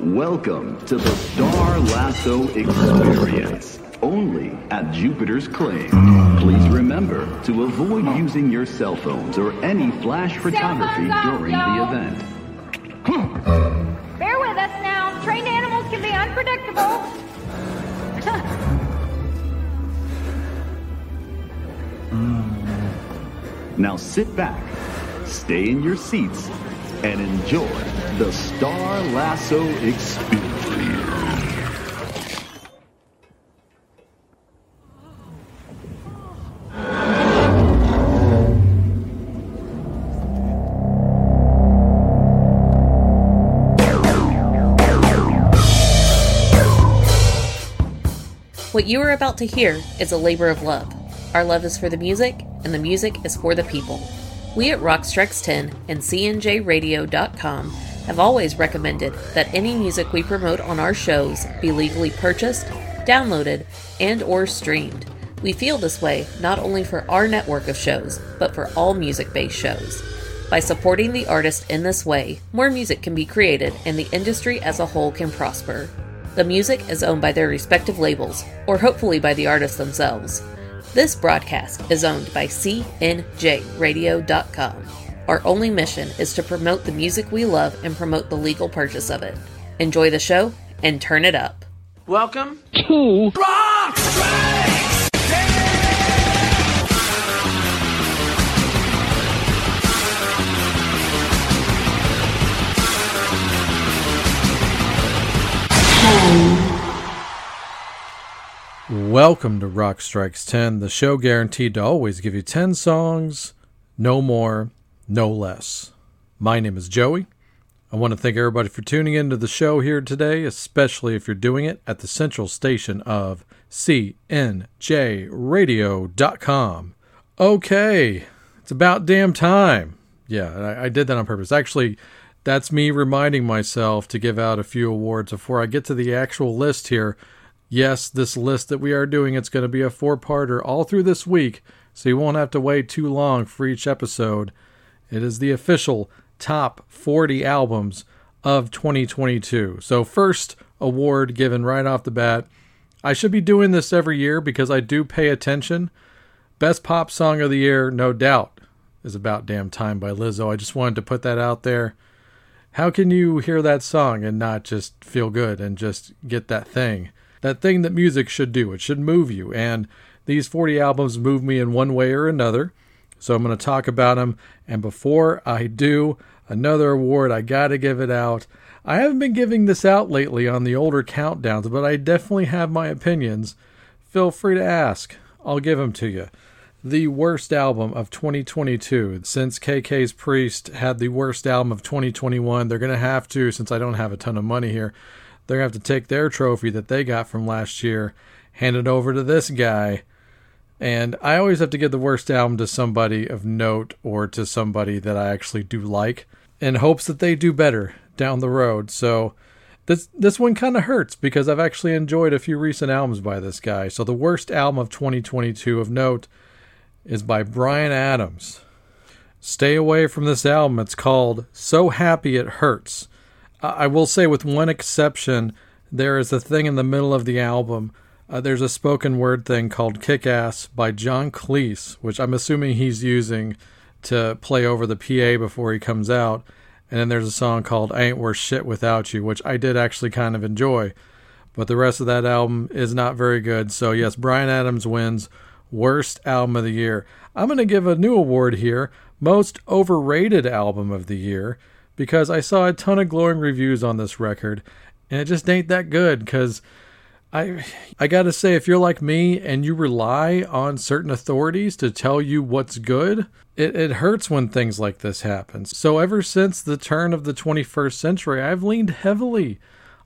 Welcome to the Star Lasso Experience. Only at Jupiter's Claim. Please remember to avoid using your cell phones or any flash photography off, during the event. Bear with us now. Trained animals can be unpredictable. Now sit back, stay in your seats, and enjoy the Star Lasso Experience. What you are about to hear is a labor of love. Our love is for the music, and the music is for the people. We at Rockstrix 10 and CNJRadio.com have always recommended that any music we promote on our shows be legally purchased, downloaded, and or streamed. We feel this way not only for our network of shows, but for all music-based shows. By supporting the artist in this way, more music can be created and the industry as a whole can prosper. The music is owned by their respective labels, or hopefully by the artists themselves. This broadcast is owned by CNJRadio.com. Our only mission is to promote the music we love and promote the legal purchase of it. Enjoy the show and turn it up. Welcome. to Rock Welcome to Rock Strikes 10, the show guaranteed to always give you 10 songs, no more, no less. My name is Joey. I want to thank everybody for tuning into the show here today, especially if you're doing it at the central station of CNJRadio.com. Okay, it's about damn time. Yeah, I, I did that on purpose. Actually, that's me reminding myself to give out a few awards before I get to the actual list here. Yes, this list that we are doing, it's going to be a four-parter all through this week, so you won't have to wait too long for each episode. It is the official top 40 albums of 2022. So first award given right off the bat. I should be doing this every year because I do pay attention. Best pop song of the year, no doubt, is About Damn Time by Lizzo. I just wanted to put that out there. How can you hear that song and not just feel good and just get that thing? That thing that music should do. It should move you. And these 40 albums move me in one way or another. So I'm going to talk about them. And before I do, another award, I got to give it out. I haven't been giving this out lately on the older countdowns, but I definitely have my opinions. Feel free to ask. I'll give them to you. The worst album of 2022. Since KK's Priest had the worst album of 2021, they're going to have to, since I don't have a ton of money here, they're going to have to take their trophy that they got from last year, hand it over to this guy. And I always have to give the worst album to somebody of note or to somebody that I actually do like in hopes that they do better down the road. So this this one kind of hurts because I've actually enjoyed a few recent albums by this guy. So the worst album of 2022 of note is by Bryan Adams. Stay away from this album. It's called So Happy It Hurts. I I will say, with one exception, there is a thing in the middle of the album. Uh, there's a spoken word thing called Kick Ass by John Cleese, which I'm assuming he's using to play over the PA before he comes out. And then there's a song called I Ain't Worth Shit Without You, which I did actually kind of enjoy. But the rest of that album is not very good. So, yes, Bryan Adams wins Worst Album of the Year. I'm going to give a new award here Most Overrated Album of the Year because I saw a ton of glowing reviews on this record and it just ain't that good because I I got to say if you're like me and you rely on certain authorities to tell you what's good, it, it hurts when things like this happen. So ever since the turn of the 21st century, I've leaned heavily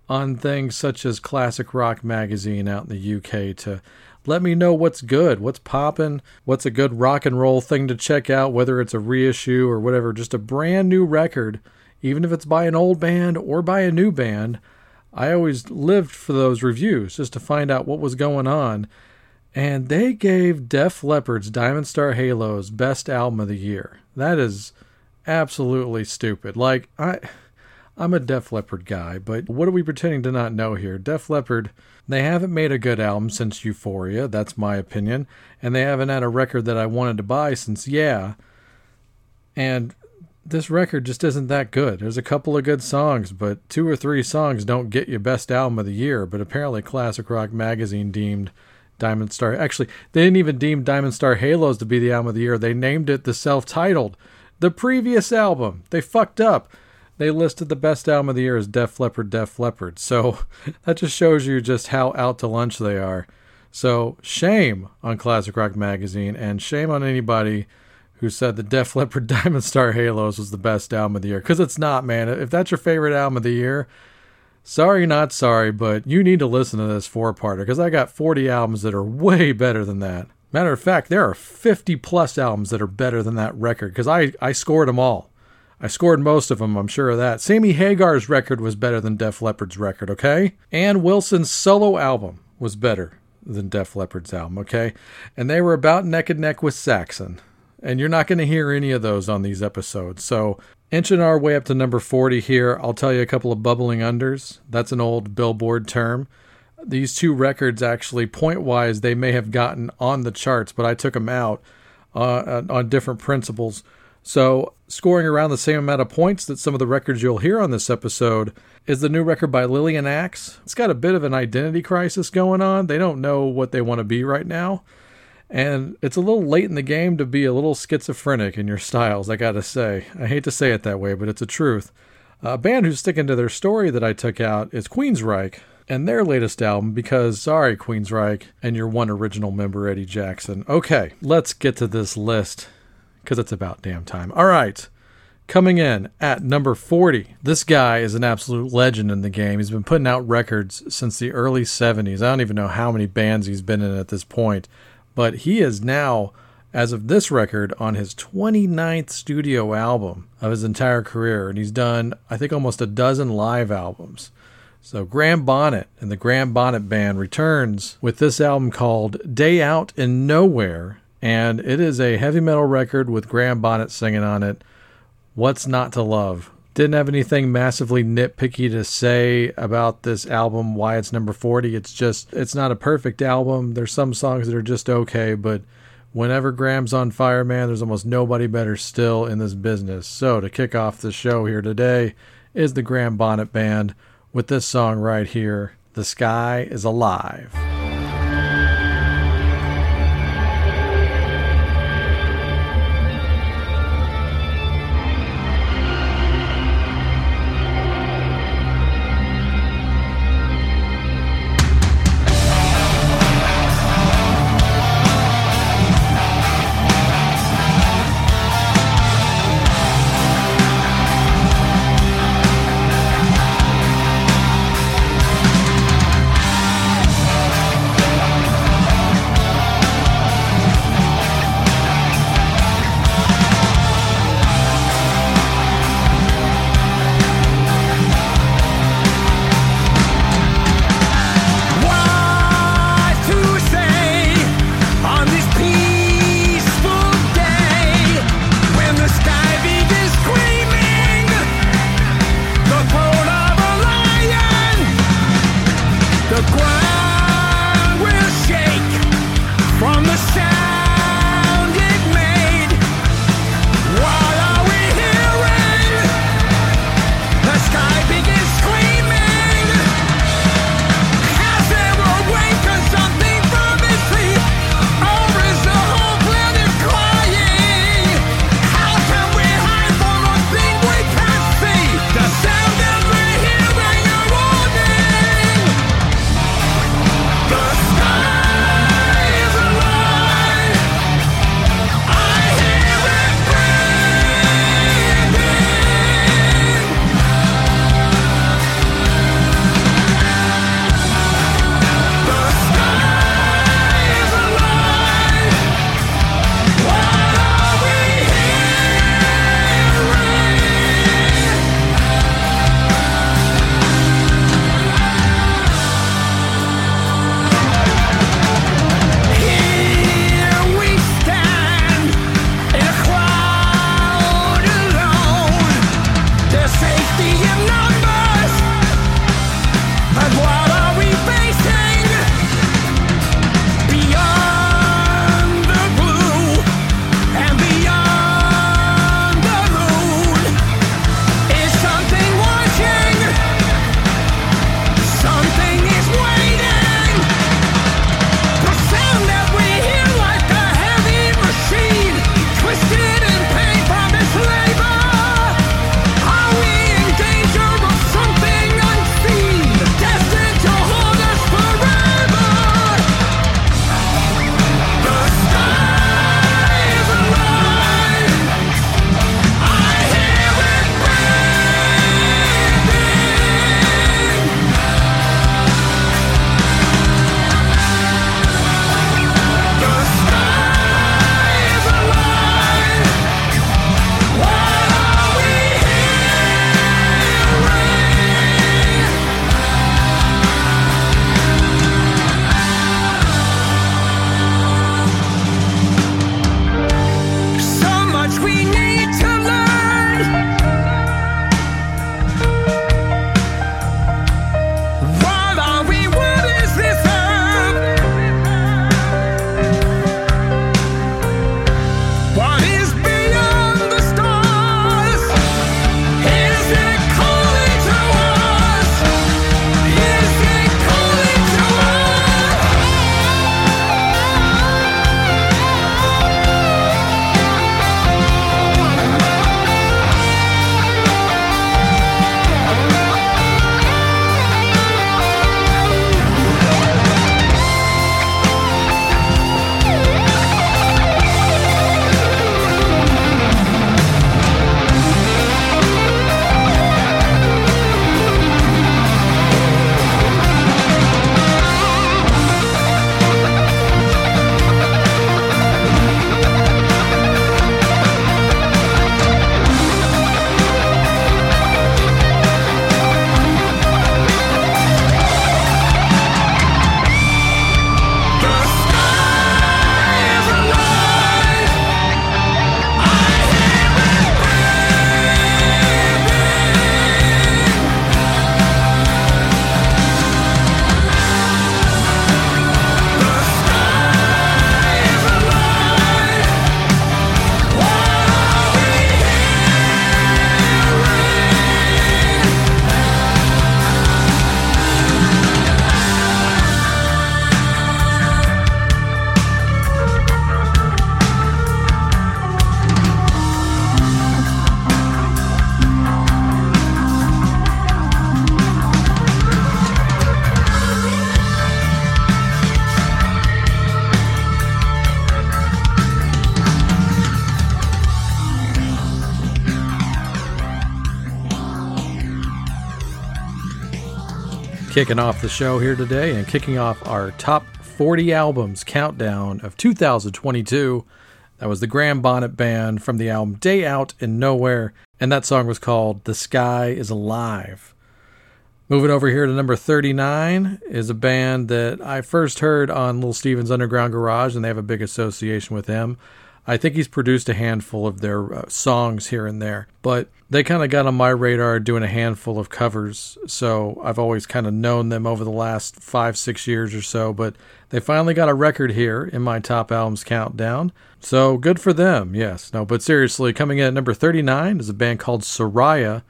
on things such as Classic Rock Magazine out in the UK to let me know what's good, what's popping, what's a good rock and roll thing to check out, whether it's a reissue or whatever, just a brand new record, even if it's by an old band or by a new band. I always lived for those reviews just to find out what was going on. And they gave Def Leppard's Diamond Star Halos best album of the year. That is absolutely stupid. Like I I'm a Def Leppard guy, but what are we pretending to not know here? Def Leppard, they haven't made a good album since Euphoria, that's my opinion, and they haven't had a record that I wanted to buy since Yeah. And this record just isn't that good. There's a couple of good songs, but two or three songs don't get you best album of the year. But apparently, Classic Rock Magazine deemed Diamond Star. Actually, they didn't even deem Diamond Star Halos to be the album of the year. They named it the self-titled, the previous album. They fucked up. They listed the best album of the year as Def Leppard, Def Leppard. So that just shows you just how out to lunch they are. So shame on Classic Rock Magazine, and shame on anybody who said the Def Leppard Diamond Star Halos was the best album of the year. Because it's not, man. If that's your favorite album of the year, sorry, not sorry, but you need to listen to this four parter because I got 40 albums that are way better than that. Matter of fact, there are 50 plus albums that are better than that record because I, I scored them all. I scored most of them, I'm sure of that. Sammy Hagar's record was better than Def Leppard's record, okay? Ann Wilson's solo album was better than Def Leppard's album, okay? And they were about neck and neck with Saxon and you're not going to hear any of those on these episodes. So, inching our way up to number 40 here, I'll tell you a couple of bubbling unders. That's an old Billboard term. These two records, actually, point wise, they may have gotten on the charts, but I took them out uh, on different principles. So, scoring around the same amount of points that some of the records you'll hear on this episode is the new record by Lillian Axe. It's got a bit of an identity crisis going on. They don't know what they want to be right now. And it's a little late in the game to be a little schizophrenic in your styles, I gotta say. I hate to say it that way, but it's a truth. A band who's sticking to their story that I took out is Queensryche and their latest album because, sorry, Queensryche and your one original member, Eddie Jackson. Okay, let's get to this list because it's about damn time. All right. Coming in at number 40, this guy is an absolute legend in the game. He's been putting out records since the early 70s. I don't even know how many bands he's been in at this point but he is now, as of this record, on his 29th studio album of his entire career. And he's done, I think, almost a dozen live albums. So Graham Bonnet and the Graham Bonnet Band returns with this album called Day Out in Nowhere. And it is a heavy metal record with Graham Bonnet singing on it. What's not to love? Didn't have anything massively nitpicky to say about this album, why it's number 40. It's just, it's not a perfect album. There's some songs that are just okay, but whenever Graham's on fire, man, there's almost nobody better still in this business. So to kick off the show here today is the Graham Bonnet Band with this song right here The Sky is Alive. Kicking off the show here today and kicking off our top 40 albums countdown of 2022. That was the Graham Bonnet Band from the album Day Out in Nowhere, and that song was called The Sky is Alive. Moving over here to number 39 is a band that I first heard on Little Steven's Underground Garage, and they have a big association with him. I think he's produced a handful of their uh, songs here and there, but they kind of got on my radar doing a handful of covers. So I've always kind of known them over the last five, six years or so, but they finally got a record here in my top albums countdown. So good for them, yes. No, but seriously, coming in at number 39 is a band called Soraia,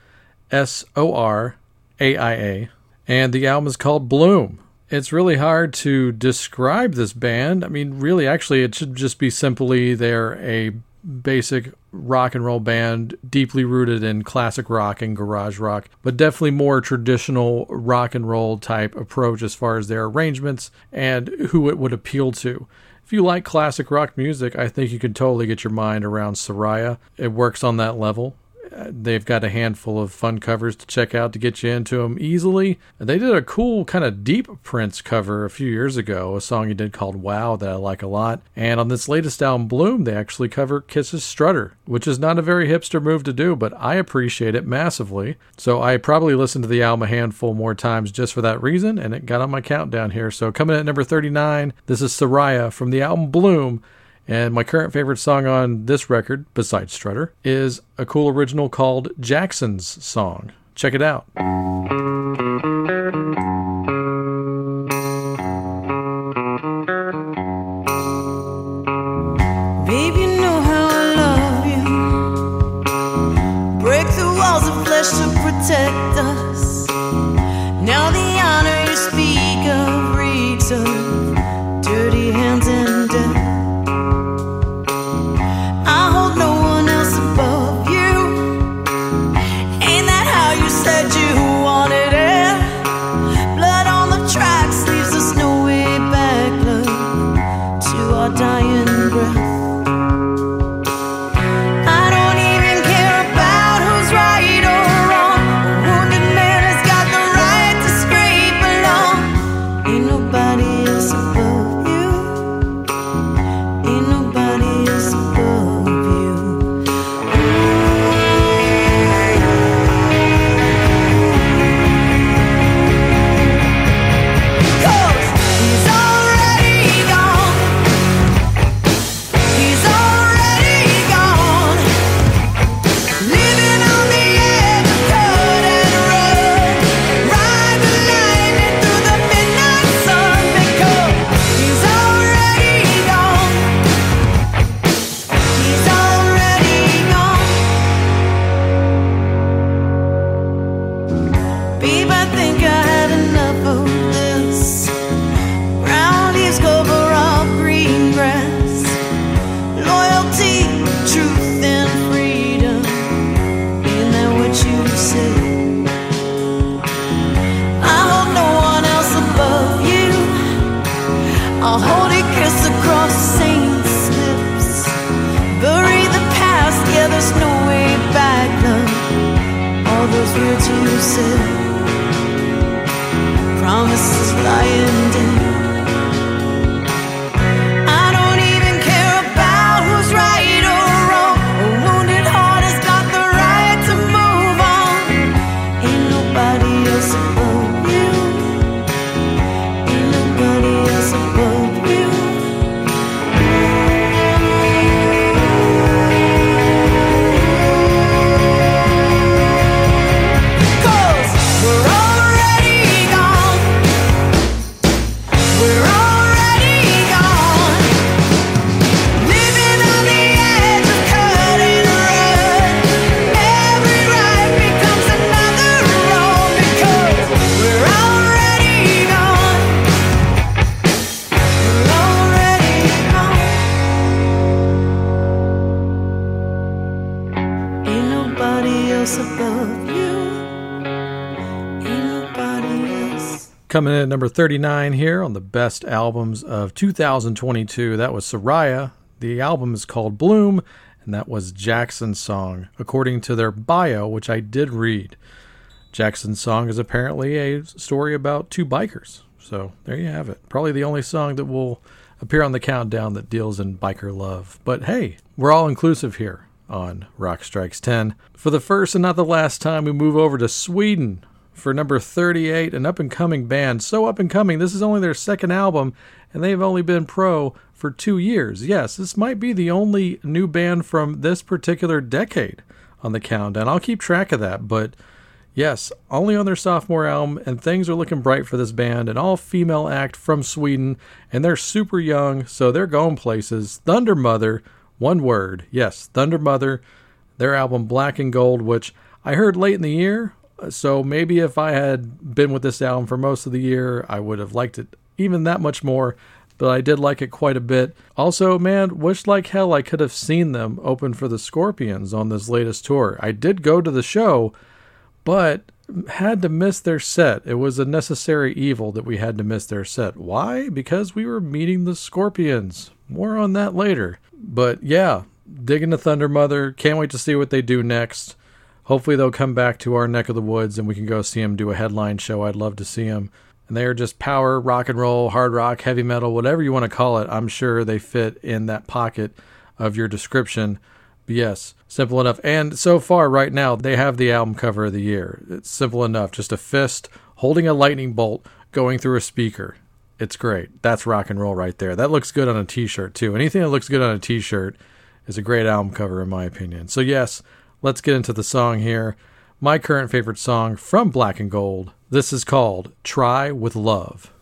S O R A I A, and the album is called Bloom it's really hard to describe this band. I mean, really, actually, it should just be simply they're a basic rock and roll band, deeply rooted in classic rock and garage rock, but definitely more traditional rock and roll type approach as far as their arrangements and who it would appeal to. If you like classic rock music, I think you can totally get your mind around Soraia. It works on that level they've got a handful of fun covers to check out to get you into them easily. They did a cool kind of deep Prince cover a few years ago, a song he did called Wow that I like a lot. And on this latest album, Bloom, they actually cover Kiss's Strutter, which is not a very hipster move to do, but I appreciate it massively. So I probably listened to the album a handful more times just for that reason, and it got on my countdown here. So coming in at number 39, this is Soraia from the album Bloom. And my current favorite song on this record, besides Strutter, is a cool original called Jackson's Song. Check it out. Baby, you know how I love you. Break the walls of flesh to protect us. Number 39 here on the best albums of 2022, that was Soraia. The album is called Bloom, and that was Jackson's song, according to their bio, which I did read. Jackson's song is apparently a story about two bikers. So there you have it. Probably the only song that will appear on the countdown that deals in biker love. But hey, we're all inclusive here on Rock Strikes 10. For the first and not the last time, we move over to Sweden for number 38, an up and coming band. So up and coming, this is only their second album, and they've only been pro for two years. Yes, this might be the only new band from this particular decade on the countdown. I'll keep track of that, but yes, only on their sophomore album, and things are looking bright for this band. An all female act from Sweden, and they're super young, so they're going places. Thundermother, one word. Yes, Thundermother, their album Black and Gold, which I heard late in the year. So maybe if I had been with this album for most of the year, I would have liked it even that much more. But I did like it quite a bit. Also, man, wish like hell I could have seen them open for the Scorpions on this latest tour. I did go to the show, but had to miss their set. It was a necessary evil that we had to miss their set. Why? Because we were meeting the Scorpions. More on that later. But yeah, digging the Thundermother. Can't wait to see what they do next. Hopefully they'll come back to our neck of the woods and we can go see them do a headline show. I'd love to see them. And they are just power, rock and roll, hard rock, heavy metal, whatever you want to call it. I'm sure they fit in that pocket of your description. But yes, simple enough. And so far, right now, they have the album cover of the year. It's simple enough. Just a fist holding a lightning bolt going through a speaker. It's great. That's rock and roll right there. That looks good on a t shirt, too. Anything that looks good on a t shirt is a great album cover, in my opinion. So, yes, let's get into the song here. My current favorite song from Black and Gold. This is called Try with Love.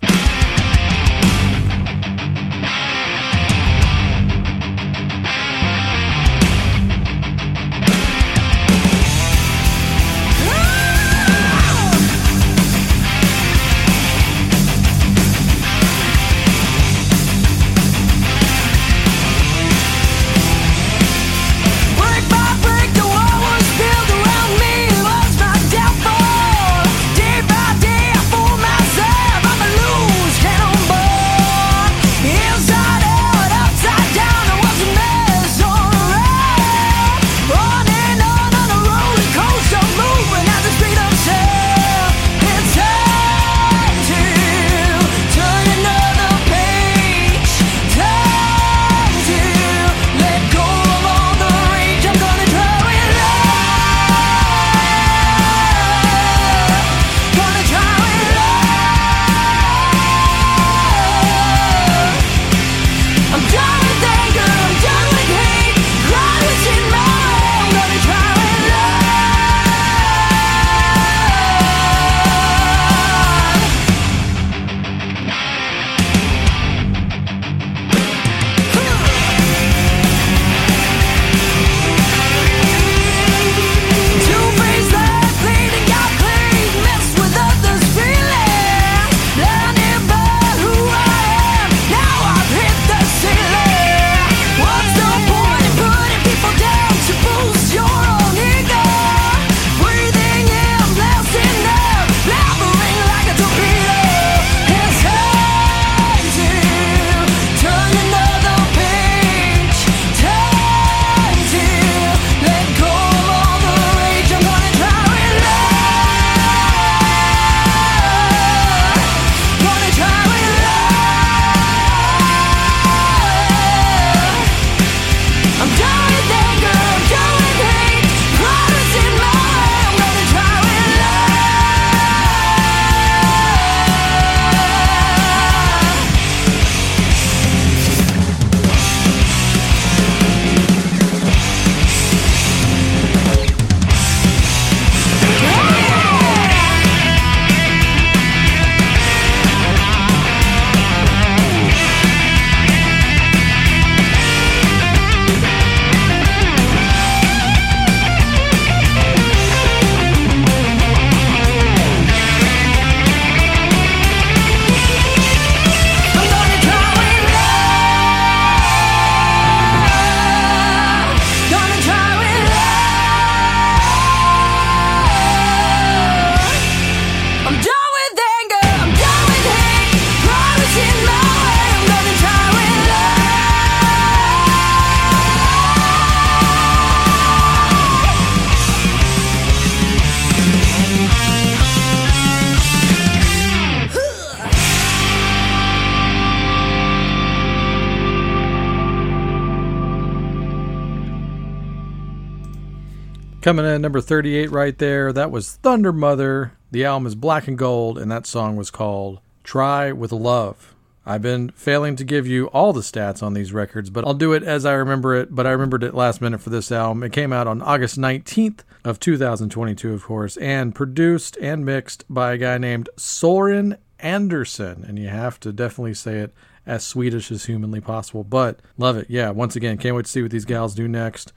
Coming in number 38 right there, that was Thundermother. The album is Black and Gold, and that song was called Try with Love. I've been failing to give you all the stats on these records, but I'll do it as I remember it. But I remembered it last minute for this album. It came out on August 19th of 2022, of course, and produced and mixed by a guy named Soren Andersen. And you have to definitely say it as Swedish as humanly possible. But love it. Yeah, once again, can't wait to see what these gals do next.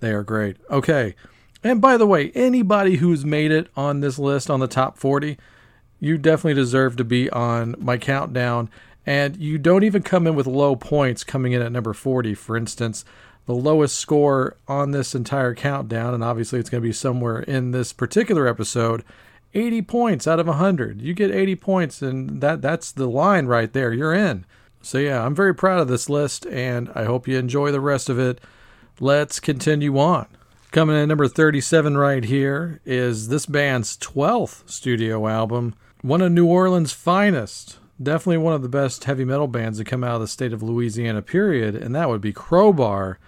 They are great. Okay. And by the way, anybody who's made it on this list on the top 40, you definitely deserve to be on my countdown. And you don't even come in with low points coming in at number 40. For instance, the lowest score on this entire countdown, and obviously it's going to be somewhere in this particular episode, 80 points out of 100. You get 80 points, and that that's the line right there. You're in. So, yeah, I'm very proud of this list, and I hope you enjoy the rest of it. Let's continue on. Coming in at number 37 right here is this band's 12th studio album, one of New Orleans' finest. Definitely one of the best heavy metal bands to come out of the state of Louisiana, period, and that would be Crowbar.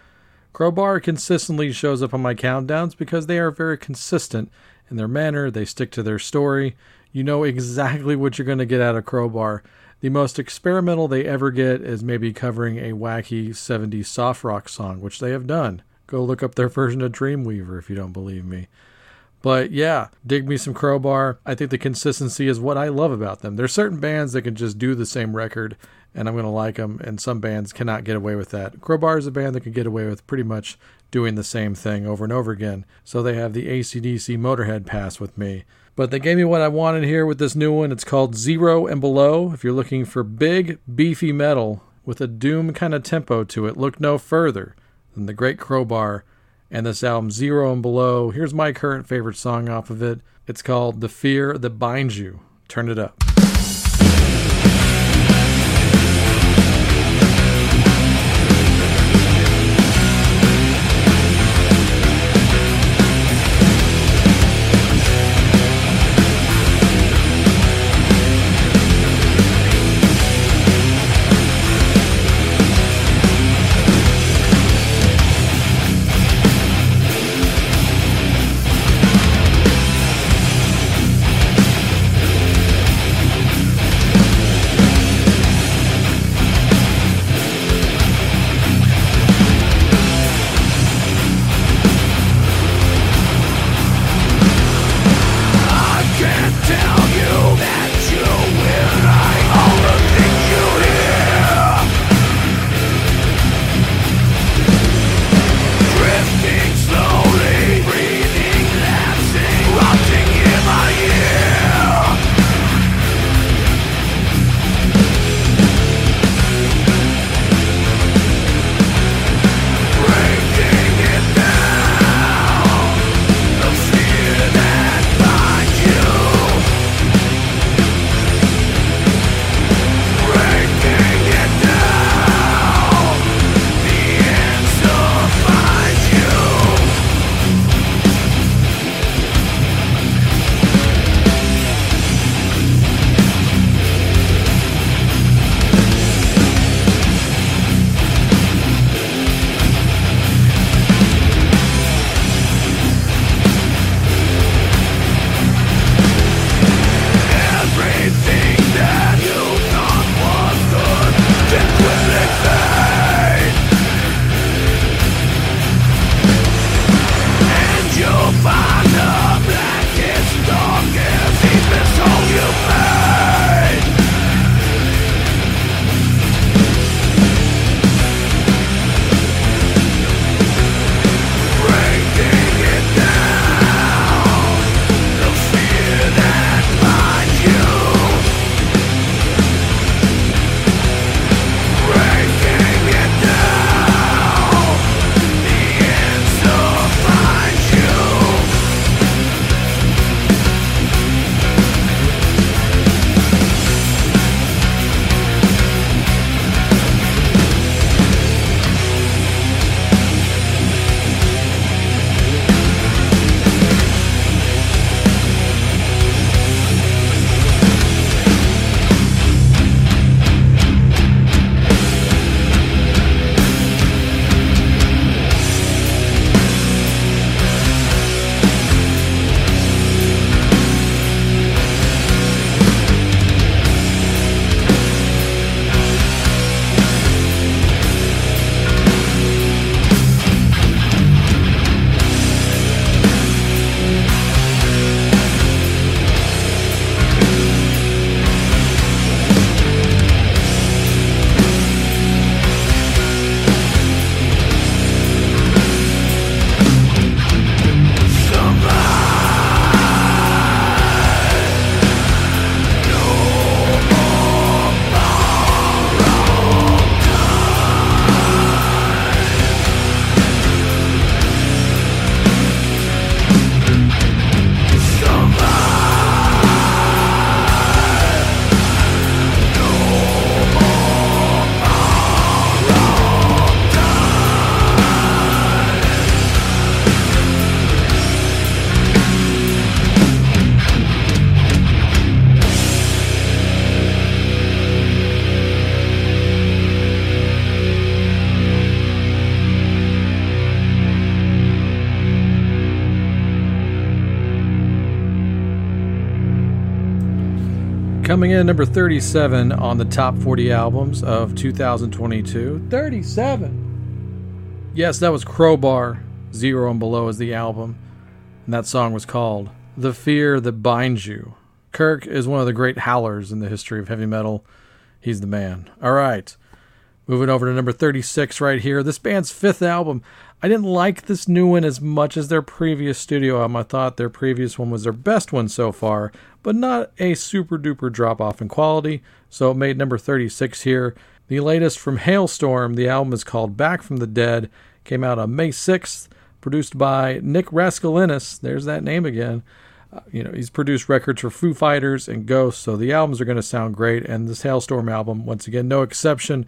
Crowbar consistently shows up on my countdowns because they are very consistent in their manner, they stick to their story. You know exactly what you're going to get out of Crowbar. The most experimental they ever get is maybe covering a wacky 70s soft rock song, which they have done. Go look up their version of Dreamweaver if you don't believe me. But yeah, dig me some Crowbar. I think the consistency is what I love about them. There's certain bands that can just do the same record and I'm going to like them, and some bands cannot get away with that. Crowbar is a band that can get away with pretty much doing the same thing over and over again. So they have the ACDC Motorhead pass with me. But they gave me what I wanted here with this new one. It's called Zero and Below. If you're looking for big, beefy metal with a doom kind of tempo to it, look no further than the Great Crowbar and this album, Zero and Below. Here's my current favorite song off of it. It's called The Fear That Binds You. Turn it up. Coming in number 37 on the top 40 albums of 2022. 37! Yes, that was Crowbar. Zero and Below is the album. And that song was called The Fear That Binds You. Kirk is one of the great howlers in the history of heavy metal. He's the man. All right. Moving over to number 36 right here. This band's fifth album. I didn't like this new one as much as their previous studio album. I thought their previous one was their best one so far, but not a super duper drop off in quality, so it made number 36 here. The latest from Halestorm, the album is called Back from the Dead, came out on May 6th, produced by Nick Raskulinecz. There's that name again. Uh, you know, he's produced records for Foo Fighters and Ghost, so the albums are going to sound great, and this Halestorm album, once again, no exception.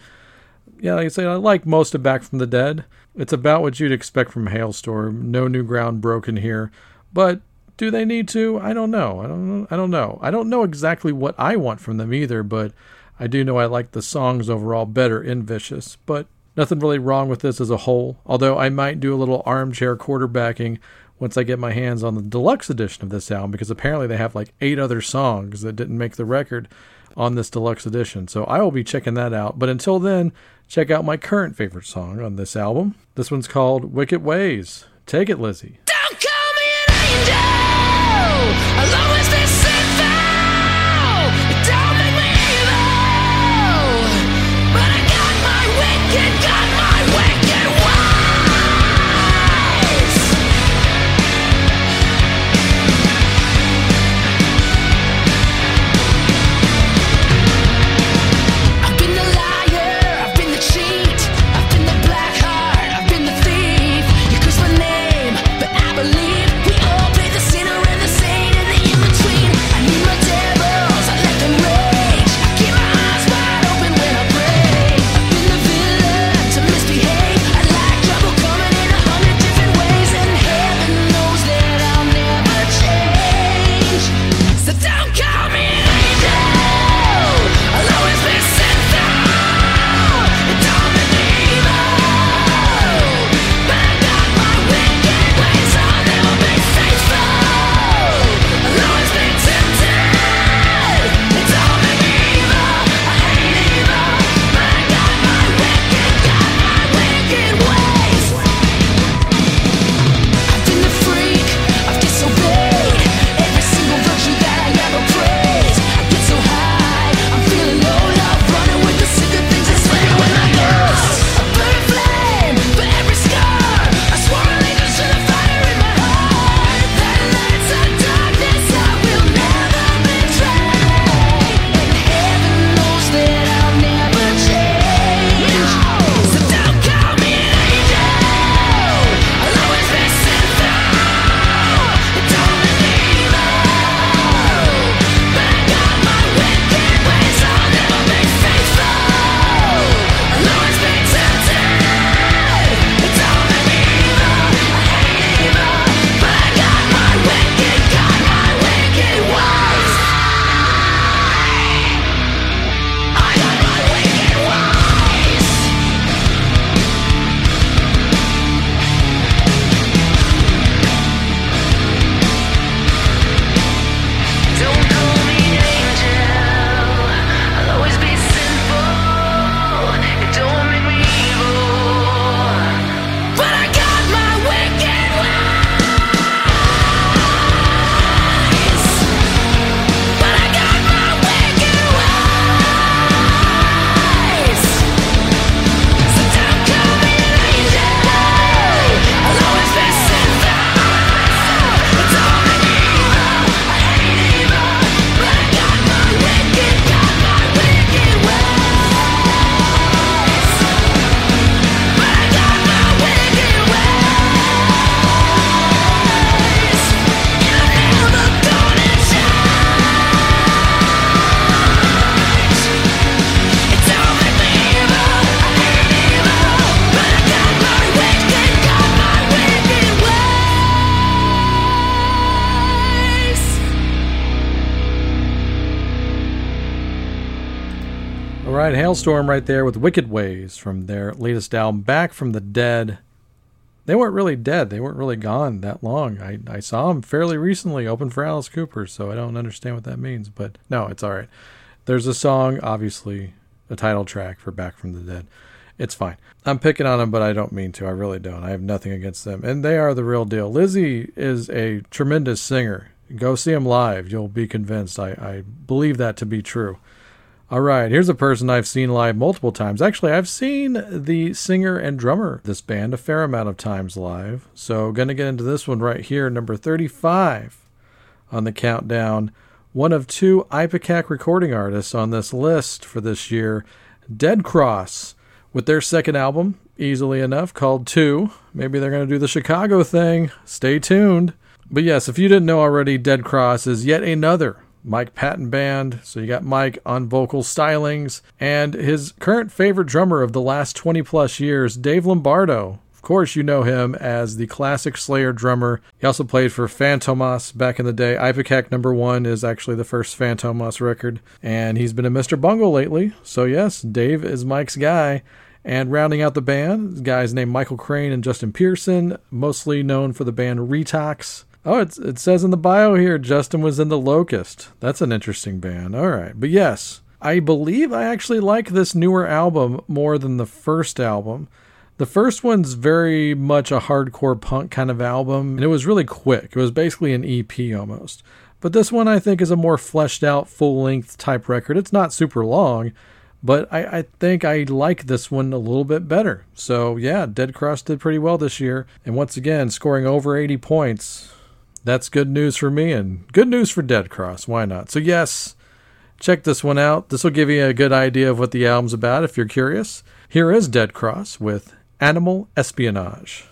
Yeah, like I said, I like most of Back from the Dead. It's about what you'd expect from Halestorm. No new ground broken here, but do they need to? I don't know. I don't know. I don't know. I don't know exactly what I want from them either, but I do know I like the songs overall better in Vicious. But nothing really wrong with this as a whole, although I might do a little armchair quarterbacking once I get my hands on the deluxe edition of this album because apparently they have like eight other songs that didn't make the record on this deluxe edition. So I will be checking that out. But until then, check out my current favorite song on this album. This one's called Wicked Ways. Take it, Lzzy. Don't call me an angel. I'll always All right, Halestorm right there with Wicked Ways from their latest album, Back from the Dead. they weren't really dead. They weren't really gone that long. I, I saw them fairly recently open for Alice Cooper, so I don't understand what that means. But no, it's all right. There's a song, obviously, a title track for Back from the Dead. It's fine. I'm picking on them, but I don't mean to. I really don't. I have nothing against them. And they are the real deal. Lzzy is a tremendous singer. Go see them live. You'll be convinced. I, I believe that to be true. All right, here's a person I've seen live multiple times. Actually, I've seen the singer and drummer this band a fair amount of times live. So, going to get into this one right here, number 35 on the countdown. One of two Ipecac recording artists on this list for this year, Dead Cross, with their second album, easily enough, called Two. Maybe they're going to do the Chicago thing. Stay tuned. But yes, if you didn't know already, Dead Cross is yet another Mike Patton band. So you got Mike on vocal stylings and his current favorite drummer of the last 20 plus years, Dave Lombardo. Of course, you know him as the classic Slayer drummer. He also played for Fantomas back in the day. Ipecac number one is actually the first Fantomas record, and he's been a Mr. Bungle lately. So, yes, Dave is Mike's guy. And rounding out the band, guys named Michael Crane and Justin Pearson, mostly known for the band Retox. Oh, it's, it says in the bio here Justin was in the Locust. That's an interesting band. All right. But yes, I believe I actually like this newer album more than the first album. The first one's very much a hardcore punk kind of album, and it was really quick. It was basically an EP almost. But this one I think is a more fleshed out, full length type record. It's not super long, but I, I, think I like this one a little bit better. So yeah, Dead Cross did pretty well this year. And once again, scoring over 80 points that's good news for me and good news for Dead Cross. Why not? So, yes, check this one out. This will give you a good idea of what the album's about if you're curious. Here is Dead Cross with Animal Espionage.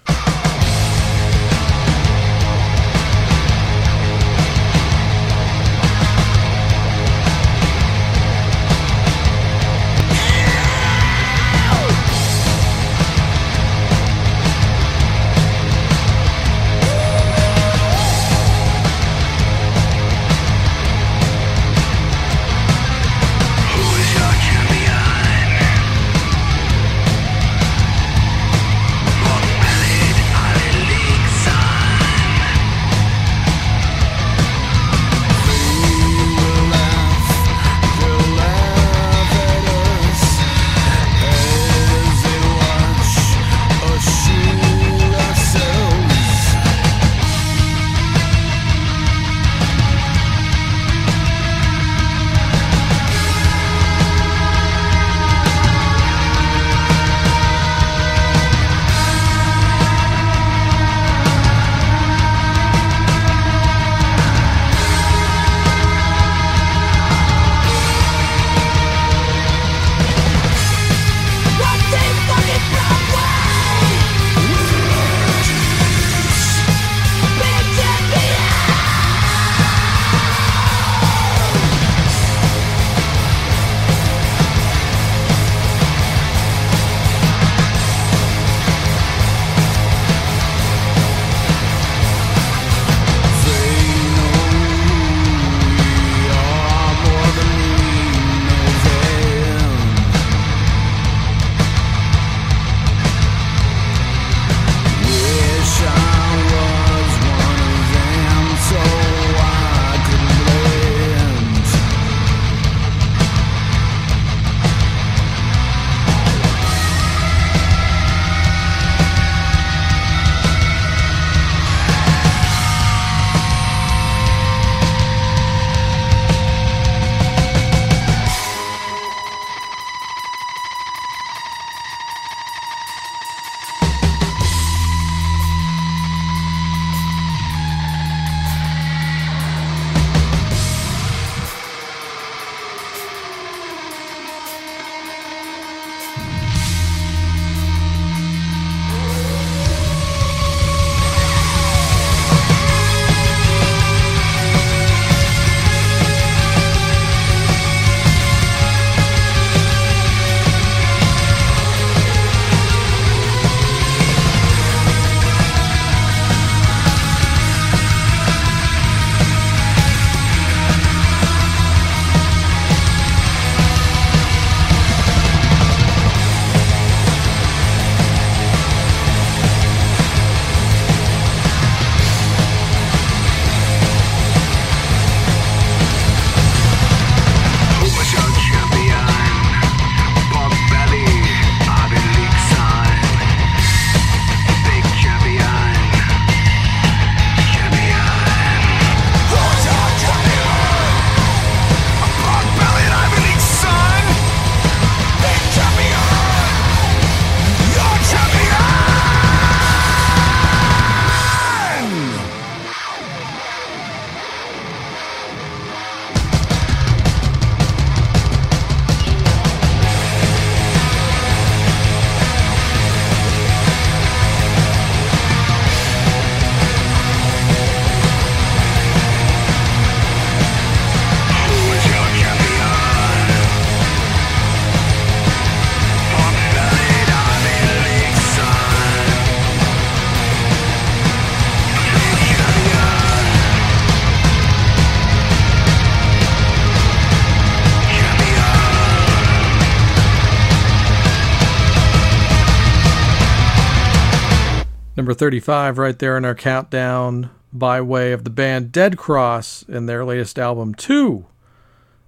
Number 35, right there in our countdown, by way of the band Dead Cross and their latest album, 2.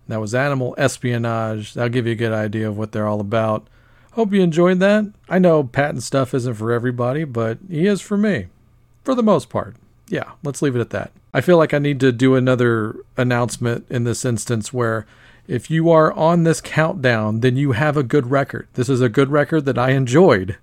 That was Animal Espionage. That'll give you a good idea of what they're all about. Hope you enjoyed that. I know Patton stuff isn't for everybody, but he is for me. For the most part. Yeah, let's leave it at that. I feel like I need to do another announcement in this instance where if you are on this countdown, then you have a good record. This is a good record that I enjoyed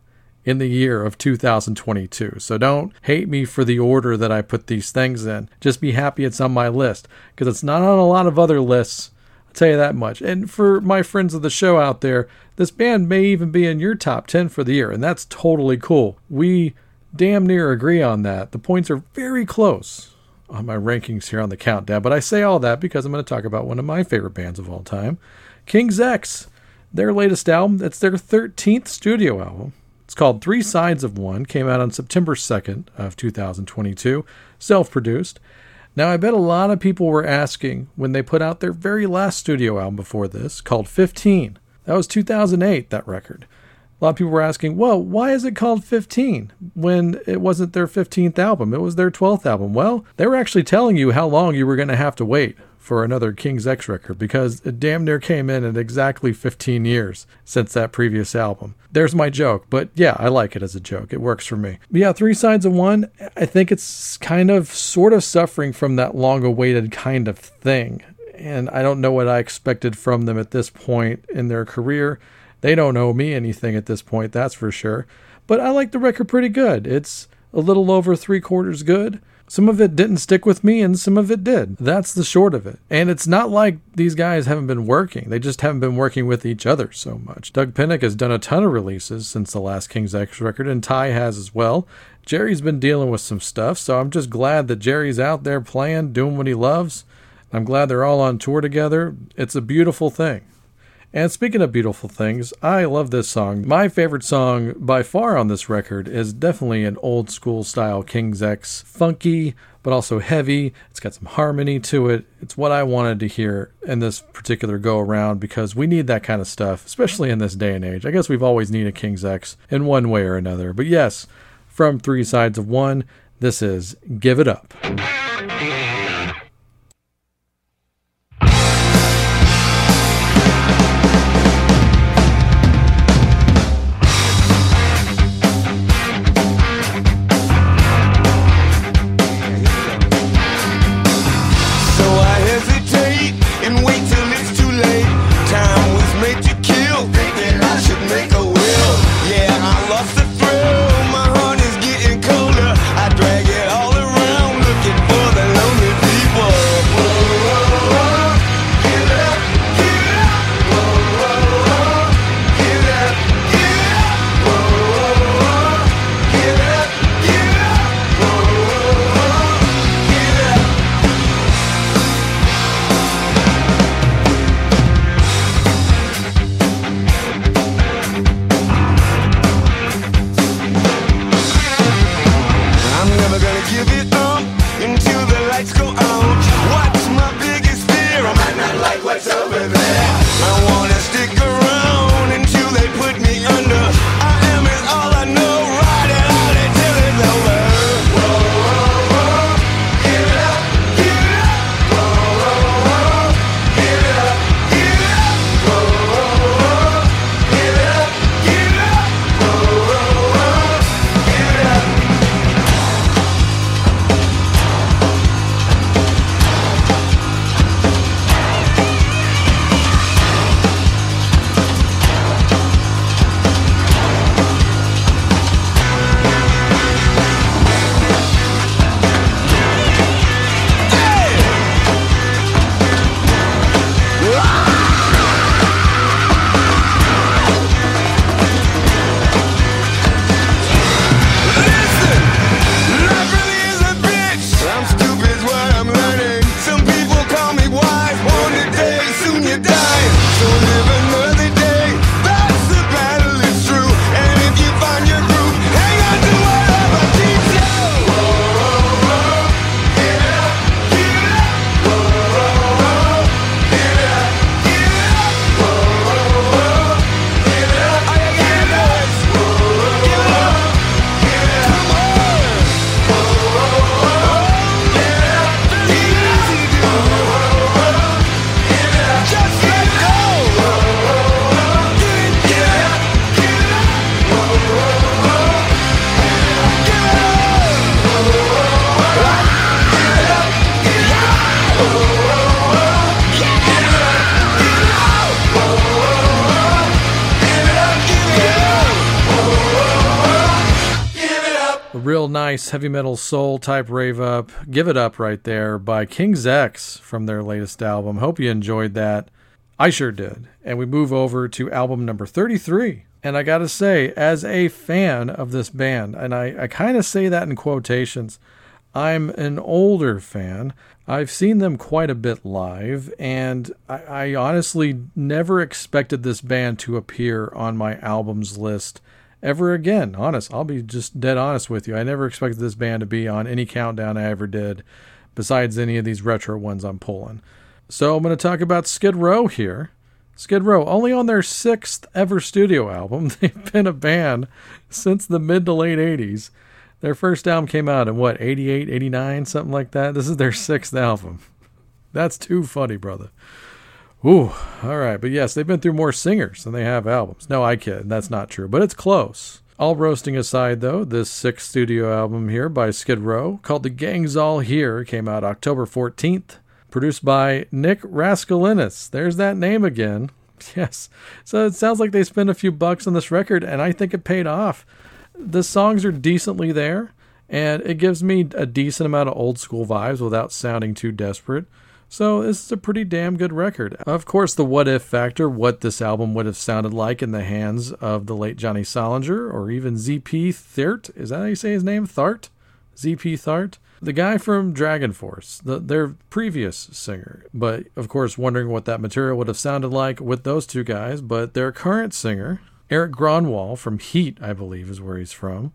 in the year of 2022. So don't hate me for the order that I put these things in. Just be happy it's on my list because it's not on a lot of other lists. I'll tell you that much. And for my friends of the show out there, this band may even be in your top 10 for the year, and that's totally cool. We damn near agree on that. The points are very close on my rankings here on the countdown, but I say all that because I'm going to talk about one of my favorite bands of all time, King's X. Their latest album, it's their 13th studio album. It's called Three Sides of One, came out on September 2nd of 2022, self-produced. Now, I bet a lot of people were asking when they put out their very last studio album before this, called 15. That was 2008, that record. A lot of people were asking, well, why is it called 15 when it wasn't their 15th album? It was their 12th album. Well, they were actually telling you how long you were going to have to wait for another King's X record because it damn near came in at exactly 15 years since that previous album. There's my joke, but yeah, I like it as a joke. It works for me. But yeah, Three Sides of One, I think it's kind of sort of suffering from that long awaited kind of thing. And I don't know what I expected from them at this point in their career. They don't owe me anything at this point, that's for sure. But I like the record pretty good. It's a little over three quarters good. Some of it didn't stick with me, and some of it did. That's the short of it. And it's not like these guys haven't been working. They just haven't been working with each other so much. Doug Pinnick has done a ton of releases since the last King's X record, and Ty has as well. Jerry's been dealing with some stuff, so I'm just glad that Jerry's out there playing, doing what he loves. I'm glad they're all on tour together. It's a beautiful thing. And speaking of beautiful things, I love this song. My favorite song by far on this record is definitely an old school style King's X, funky, but also heavy. It's got some harmony to it. It's what I wanted to hear in this particular go around because we need that kind of stuff, especially in this day and age. I guess we've always needed King's X in one way or another. But yes, from Three Sides of One, this is Give It Up. Nice heavy metal soul type rave up. Give It Up right there by King's X from their latest album. Hope you enjoyed that. I sure did. And we move over to album number 33. And I gotta say, as a fan of this band, and I, I kind of say that in quotations, I'm an older fan. I've seen them quite a bit live, and I, I honestly never expected this band to appear on my albums list ever again. Honest, I'll be just dead honest with you. I never expected this band to be on any countdown I ever did, besides any of these retro ones I'm pulling. So I'm going to talk about Skid Row here. Skid Row, only on their sixth ever studio album. They've been a band since the mid to late 80s. Their first album came out in what, 88, 89, something like that? This is their sixth album. That's too funny, brother. Ooh, all right. But yes, they've been through more singers than they have albums. No, I kid. That's not true, but it's close. All roasting aside, though, this sixth studio album here by Skid Row, called The Gang's All Here, came out October 14th, produced by Nick Raskulinecz. There's that name again. Yes. So it sounds like they spent a few bucks on this record, and I think it paid off. The songs are decently there, and it gives me a decent amount of old school vibes without sounding too desperate. So this is a pretty damn good record. Of course, the what if factor, what this album would have sounded like in the hands of the late Johnny Solinger or even ZP Theart. Is that how you say his name? Theart? ZP Theart? The guy from DragonForce, the, their previous singer. But of course, wondering what that material would have sounded like with those two guys. But their current singer, Erik Grönwall from Heat, I believe is where he's from.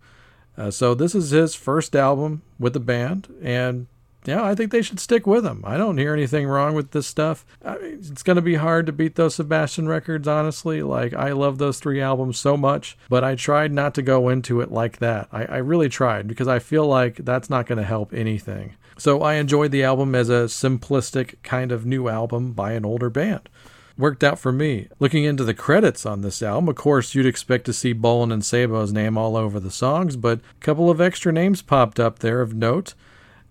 Uh, so this is his first album with the band, and yeah, I think they should stick with him. I don't hear anything wrong with this stuff. I mean, it's going to be hard to beat those Sebastian records, honestly. Like, I love those three albums so much, but I tried not to go into it like that. I, I really tried because I feel like that's not going to help anything. So I enjoyed the album as a simplistic kind of new album by an older band worked out for me. Looking into the credits on this album, of course, you'd expect to see Bolan and Sabo's name all over the songs, but a couple of extra names popped up there of note.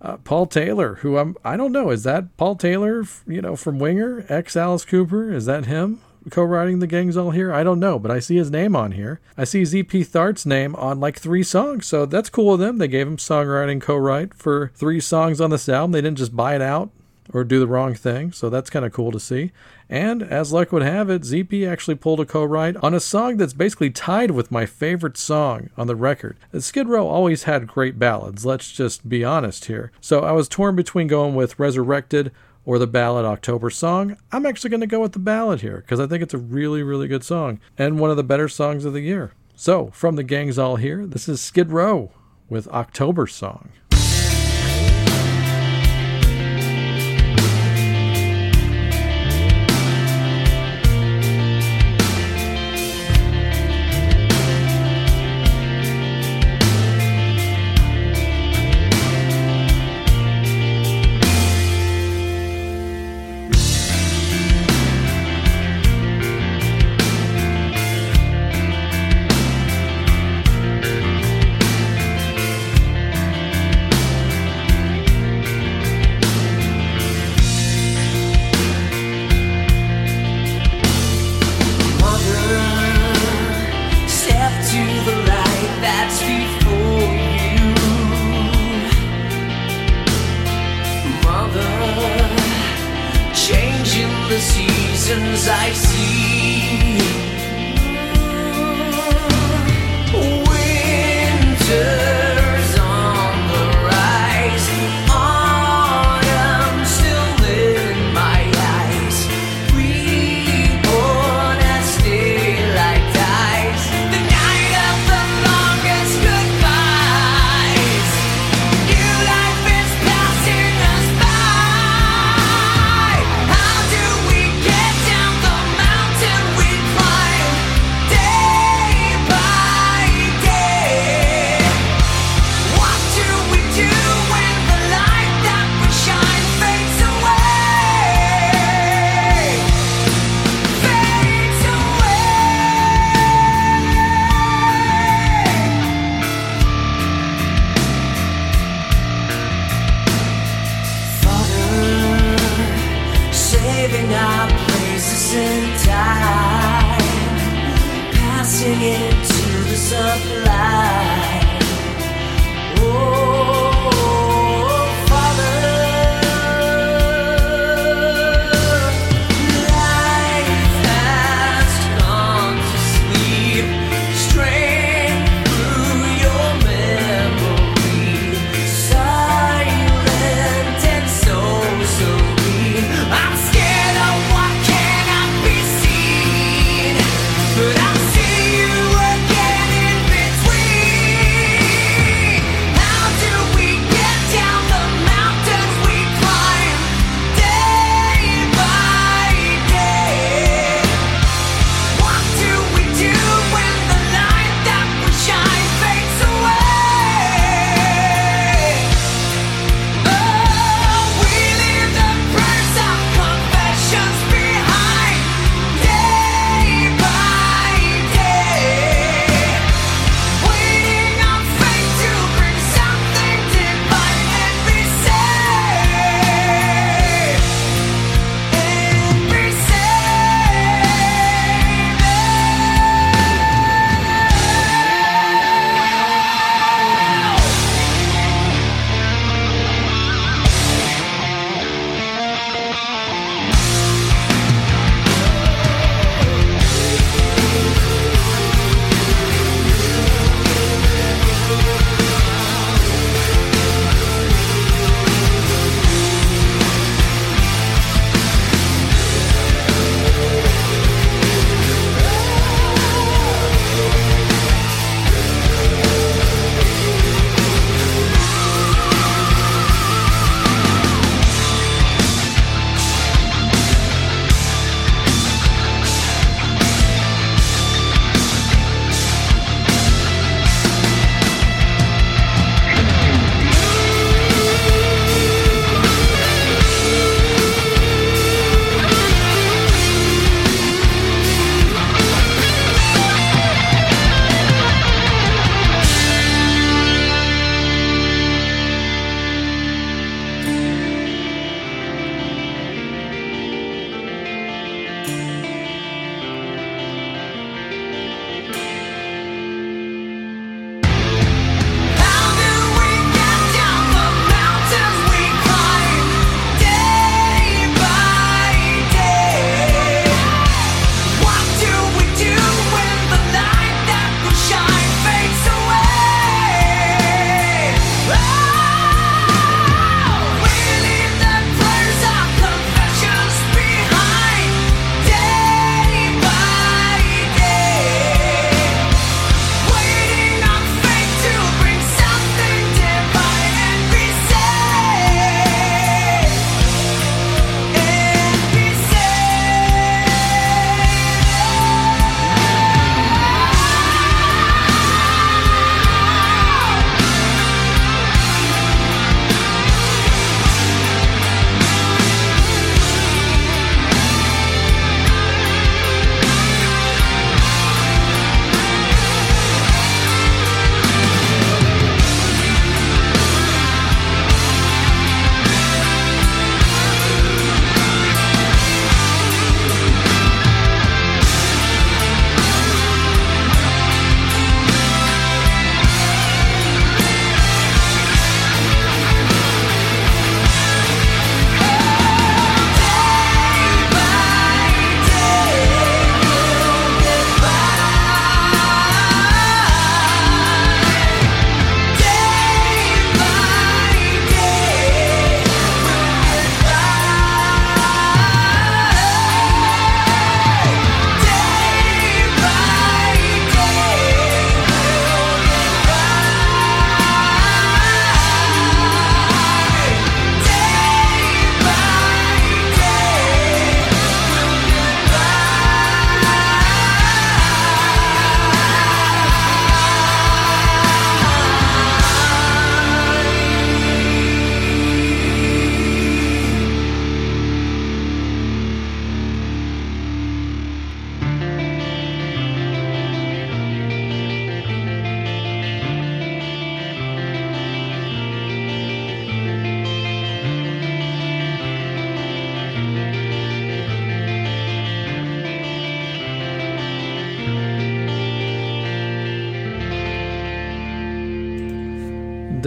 Uh, Paul Taylor, who I'm, I don't know, is that Paul Taylor, you know, from Winger, ex Alice Cooper? Is that him co writing The Gang's All Here? I don't know, but I see his name on here. I see ZP Theart's name on like three songs, so that's cool of them. They gave him songwriting co write for three songs on this album. They didn't just buy it out or do the wrong thing. So that's kind of cool to see. And as luck would have it, ZP actually pulled a co write on a song that's basically tied with my favorite song on the record. Skid Row always had great ballads, let's just be honest here. So I was torn between going with Resurrected or the ballad October Song. I'm actually going to go with the ballad here because I think it's a really, really good song and one of the better songs of the year. So, from the Gangs All Here, this is Skid Row with October Song.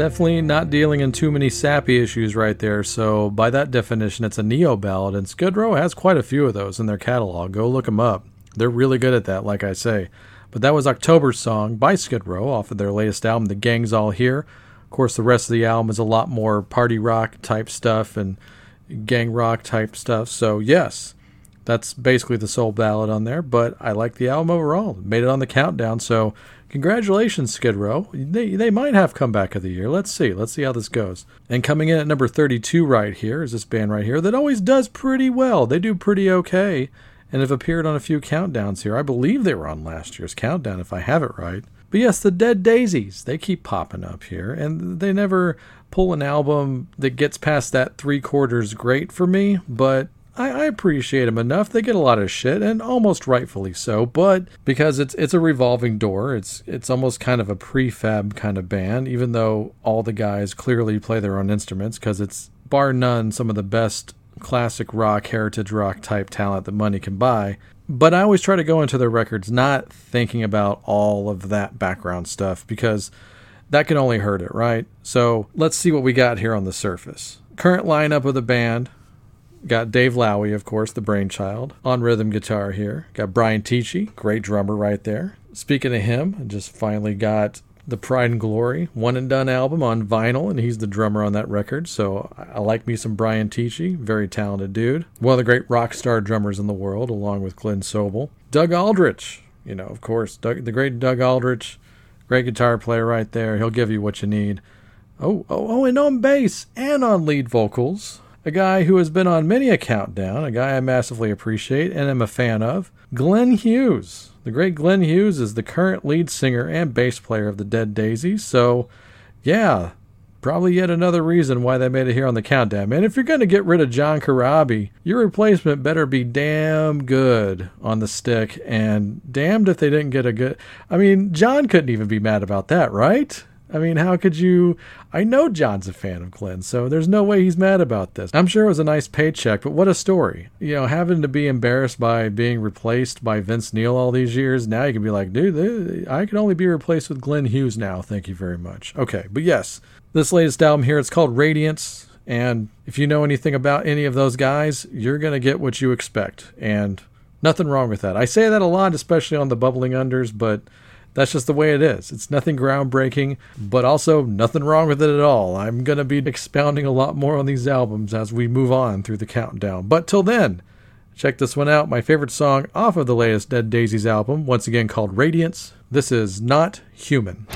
Definitely not dealing in too many sappy issues right there. So, by that definition, it's a neo ballad, and Skid Row has quite a few of those in their catalog. Go look them up. They're really good at that, like I say. But that was October's song by Skid Row off of their latest album, The Gang's All Here. Of course, the rest of the album is a lot more party rock type stuff and gang rock type stuff. So, yes, that's basically the sole ballad on there. But I like the album overall. Made it on the countdown. So, congratulations, Skid Row. They, they might have comeback of the year. Let's see. Let's see how this goes. And coming in at number 32 right here is this band right here that always does pretty well. They do pretty okay and have appeared on a few countdowns here. I believe they were on last year's countdown, if I have it right. But yes, the Dead Daisies, they keep popping up here, and they never pull an album that gets past that three quarters great for me, but I, appreciate them enough. They get a lot of shit, and almost rightfully so. But because it's it's a revolving door, it's it's almost kind of a prefab kind of band. Even though all the guys clearly play their own instruments, because it's bar none some of the best classic rock, heritage rock type talent that money can buy. But I always try to go into their records not thinking about all of that background stuff because that can only hurt it, right? So let's see what we got here on the surface. Current lineup of the band got Dave Lowy, of course, the brainchild, on rhythm guitar here. Got Brian Tichy, great drummer right there. Speaking of him, I just finally got the Pride and Glory one and done album on vinyl, and he's the drummer on that record. So I like me some Brian Tichy, very talented dude, one of the great rock star drummers in the world, along with Glenn Sobel. Doug Aldrich, you know, of course, Doug, the great Doug Aldrich, great guitar player right there. He'll give you what you need. Oh, oh, oh, and on bass and on lead vocals, a guy who has been on many a countdown, a guy I massively appreciate and am a fan of, Glenn Hughes. The great Glenn Hughes is the current lead singer and bass player of the Dead Daisies. So, yeah, probably yet another reason why they made it here on the countdown. Man, if you're going to get rid of John Corabi, your replacement better be damn good on the stick, and damned if they didn't get a good. I mean, John couldn't even be mad about that, right? I mean, how could you? I know John's a fan of Glenn, so there's no way he's mad about this. I'm sure it was a nice paycheck, but what a story. You know, having to be embarrassed by being replaced by Vince Neil all these years, now you can be like, dude, I can only be replaced with Glenn Hughes now. Thank you very much. Okay, but yes, this latest album here, it's called Radiance. And if you know anything about any of those guys, you're going to get what you expect. And nothing wrong with that. I say that a lot, especially on the bubbling unders, but that's just the way it is. It's nothing groundbreaking, but also nothing wrong with it at all. I'm going to be expounding a lot more on these albums as we move on through the countdown. But till then, check this one out. My favorite song off of the latest Dead Daisies album, once again called Radiance. This is Not Human.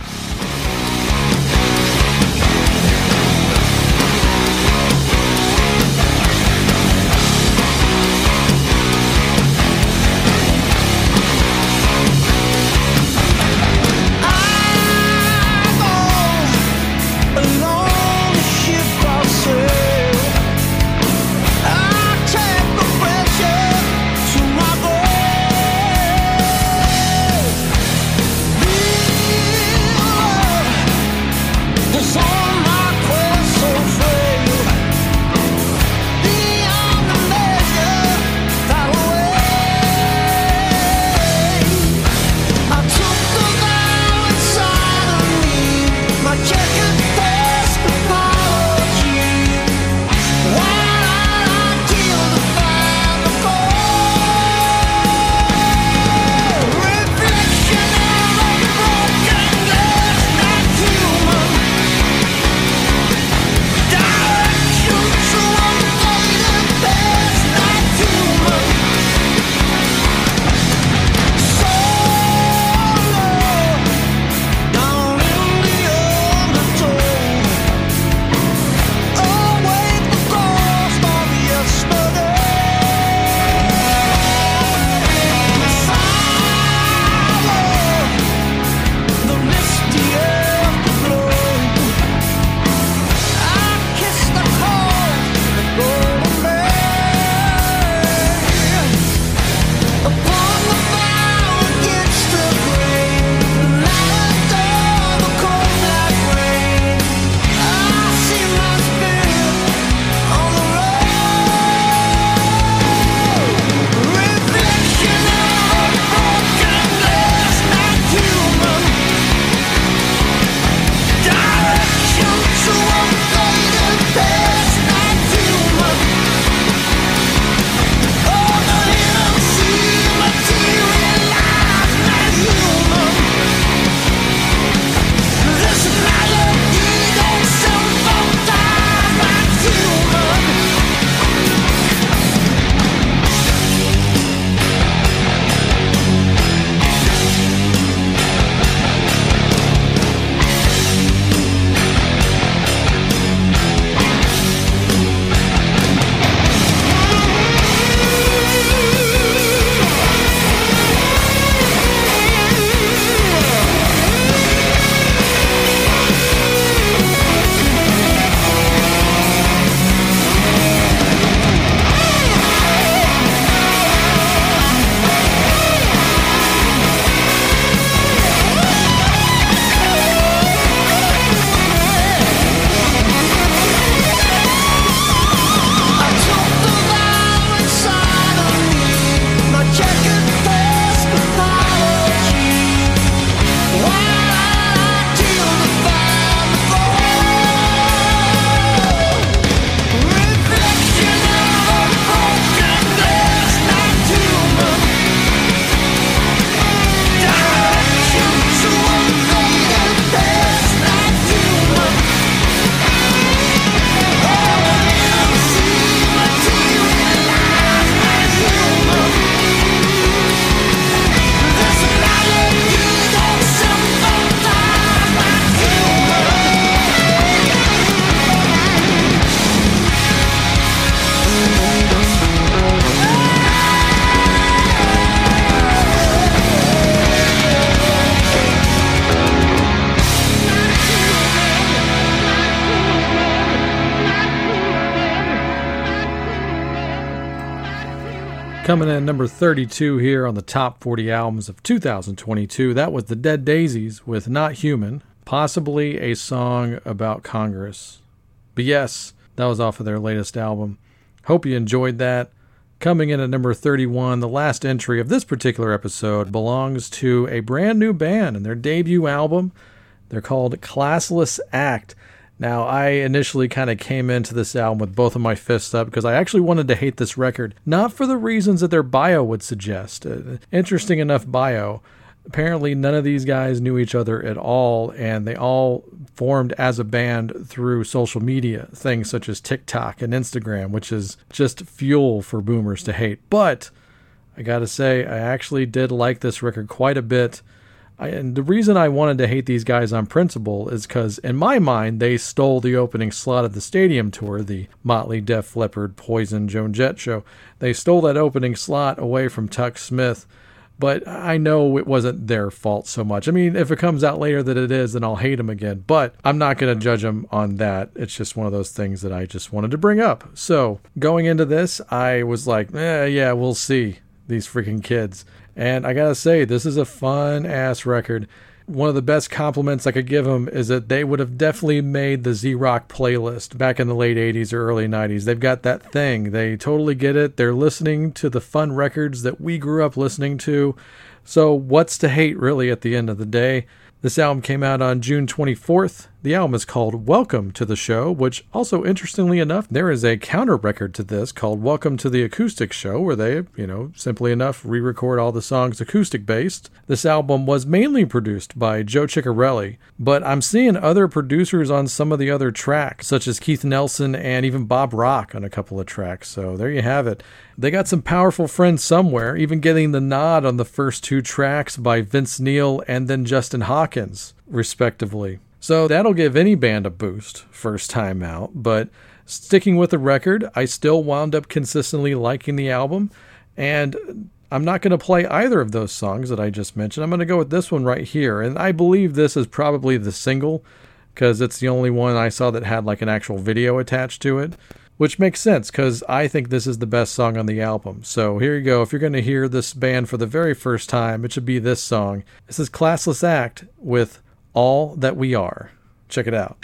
32 here on the top 40 albums of 2022, that was the Dead Daisies with Not Human, possibly a song about Congress. But yes, that was off of their latest album. Hope you enjoyed that. Coming in at number 31, the last entry of this particular episode belongs to a brand new band and their debut album. They're called Classless Act. Now, I initially kind of came into this album with both of my fists up because I actually wanted to hate this record, not for the reasons that their bio would suggest. Uh, interesting enough bio. Apparently, none of these guys knew each other at all, and they all formed as a band through social media, things such as TikTok and Instagram, which is just fuel for boomers to hate. But I gotta say, I actually did like this record quite a bit. I, and the reason I wanted to hate these guys on principle is because, in my mind, they stole the opening slot of the stadium tour, the Motley, Def Leppard, Poison, Joan Jett show. They stole that opening slot away from Tuk Smith, but I know it wasn't their fault so much. I mean, if it comes out later that it is, then I'll hate them again, but I'm not going to judge them on that. It's just one of those things that I just wanted to bring up. So, going into this, I was like, eh, yeah, we'll see these freaking kids. And I gotta say, this is a fun ass record. One of the best compliments I could give them is that they would have definitely made the Z Rock playlist back in the late 80s or early 90s. They've got that thing. They totally get it. They're listening to the fun records that we grew up listening to. So, what's to hate really at the end of the day? This album came out on June 24th. The album is called Welcome to the Show, which also interestingly enough, there is a counter record to this called Welcome to the Acoustic Show, where they, you know, simply enough re record all the songs acoustic based. This album was mainly produced by Joe Chiccarelli, but I'm seeing other producers on some of the other tracks, such as Keith Nelson and even Bob Rock on a couple of tracks. So there you have it. They got some powerful friends somewhere, even getting the nod on the first two tracks by Vince Neil and then Justin Hawkins, respectively. So that'll give any band a boost first time out, but sticking with the record, I still wound up consistently liking the album, and I'm not going to play either of those songs that I just mentioned. I'm going to go with this one right here, and I believe this is probably the single because it's the only one I saw that had like an actual video attached to it which makes sense because I think this is the best song on the album. So here you go. If you're going to hear this band for the very first time, it should be this song. This is Classless Act with All That We Are. Check it out.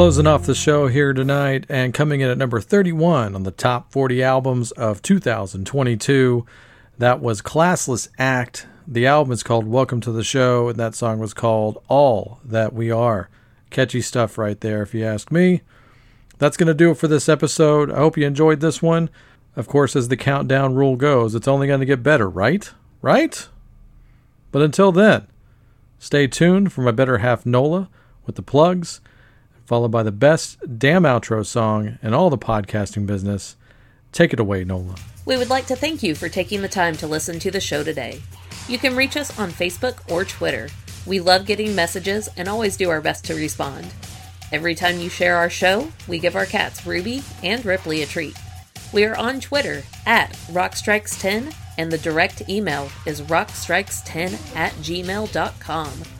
Closing off the show here tonight and coming in at number 31 on the top 40 albums of 2022. That was Classless Act. The album is called Welcome to the Show, and that song was called All That We Are. Catchy stuff right there, if you ask me. That's going to do it for this episode. I hope you enjoyed this one. Of course, as the countdown rule goes, it's only going to get better, right? Right? But until then, stay tuned for my better half Nola with the plugs followed by the best damn outro song in all the podcasting business. Take it away, Nola. We would like to thank you for taking the time to listen to the show today. You can reach us on Facebook or Twitter. We love getting messages and always do our best to respond. Every time you share our show, we give our cats Ruby and Ripley a treat. We are on Twitter at Rockstrikes10 and the direct email is rockstrikes10 at gmail.com.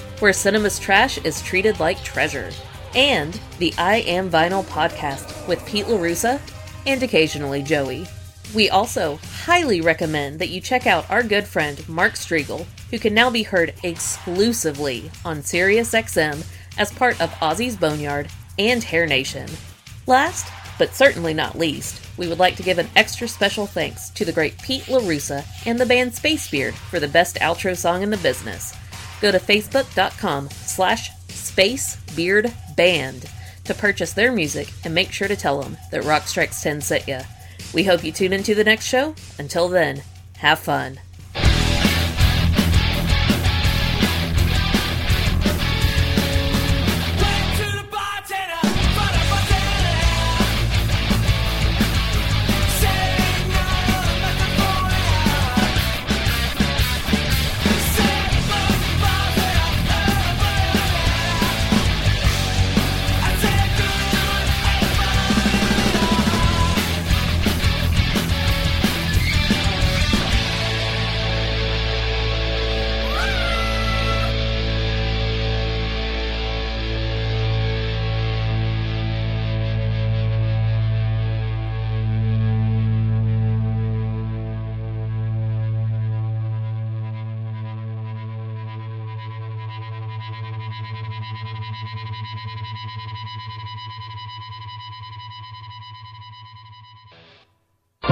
where cinema's trash is treated like treasure, and the I Am Vinyl podcast with Pete LaRussa and occasionally Joey. We also highly recommend that you check out our good friend Mark Strigl, who can now be heard exclusively on SiriusXM as part of Ozzy's Boneyard and Hair Nation. Last, but certainly not least, we would like to give an extra special thanks to the great Pete LaRussa and the band Spacebeard for the best outro song in the business. Go to facebook.com slash spacebeardband to purchase their music and make sure to tell them that Rock Strikes 10 sent ya. We hope you tune into the next show. Until then, have fun.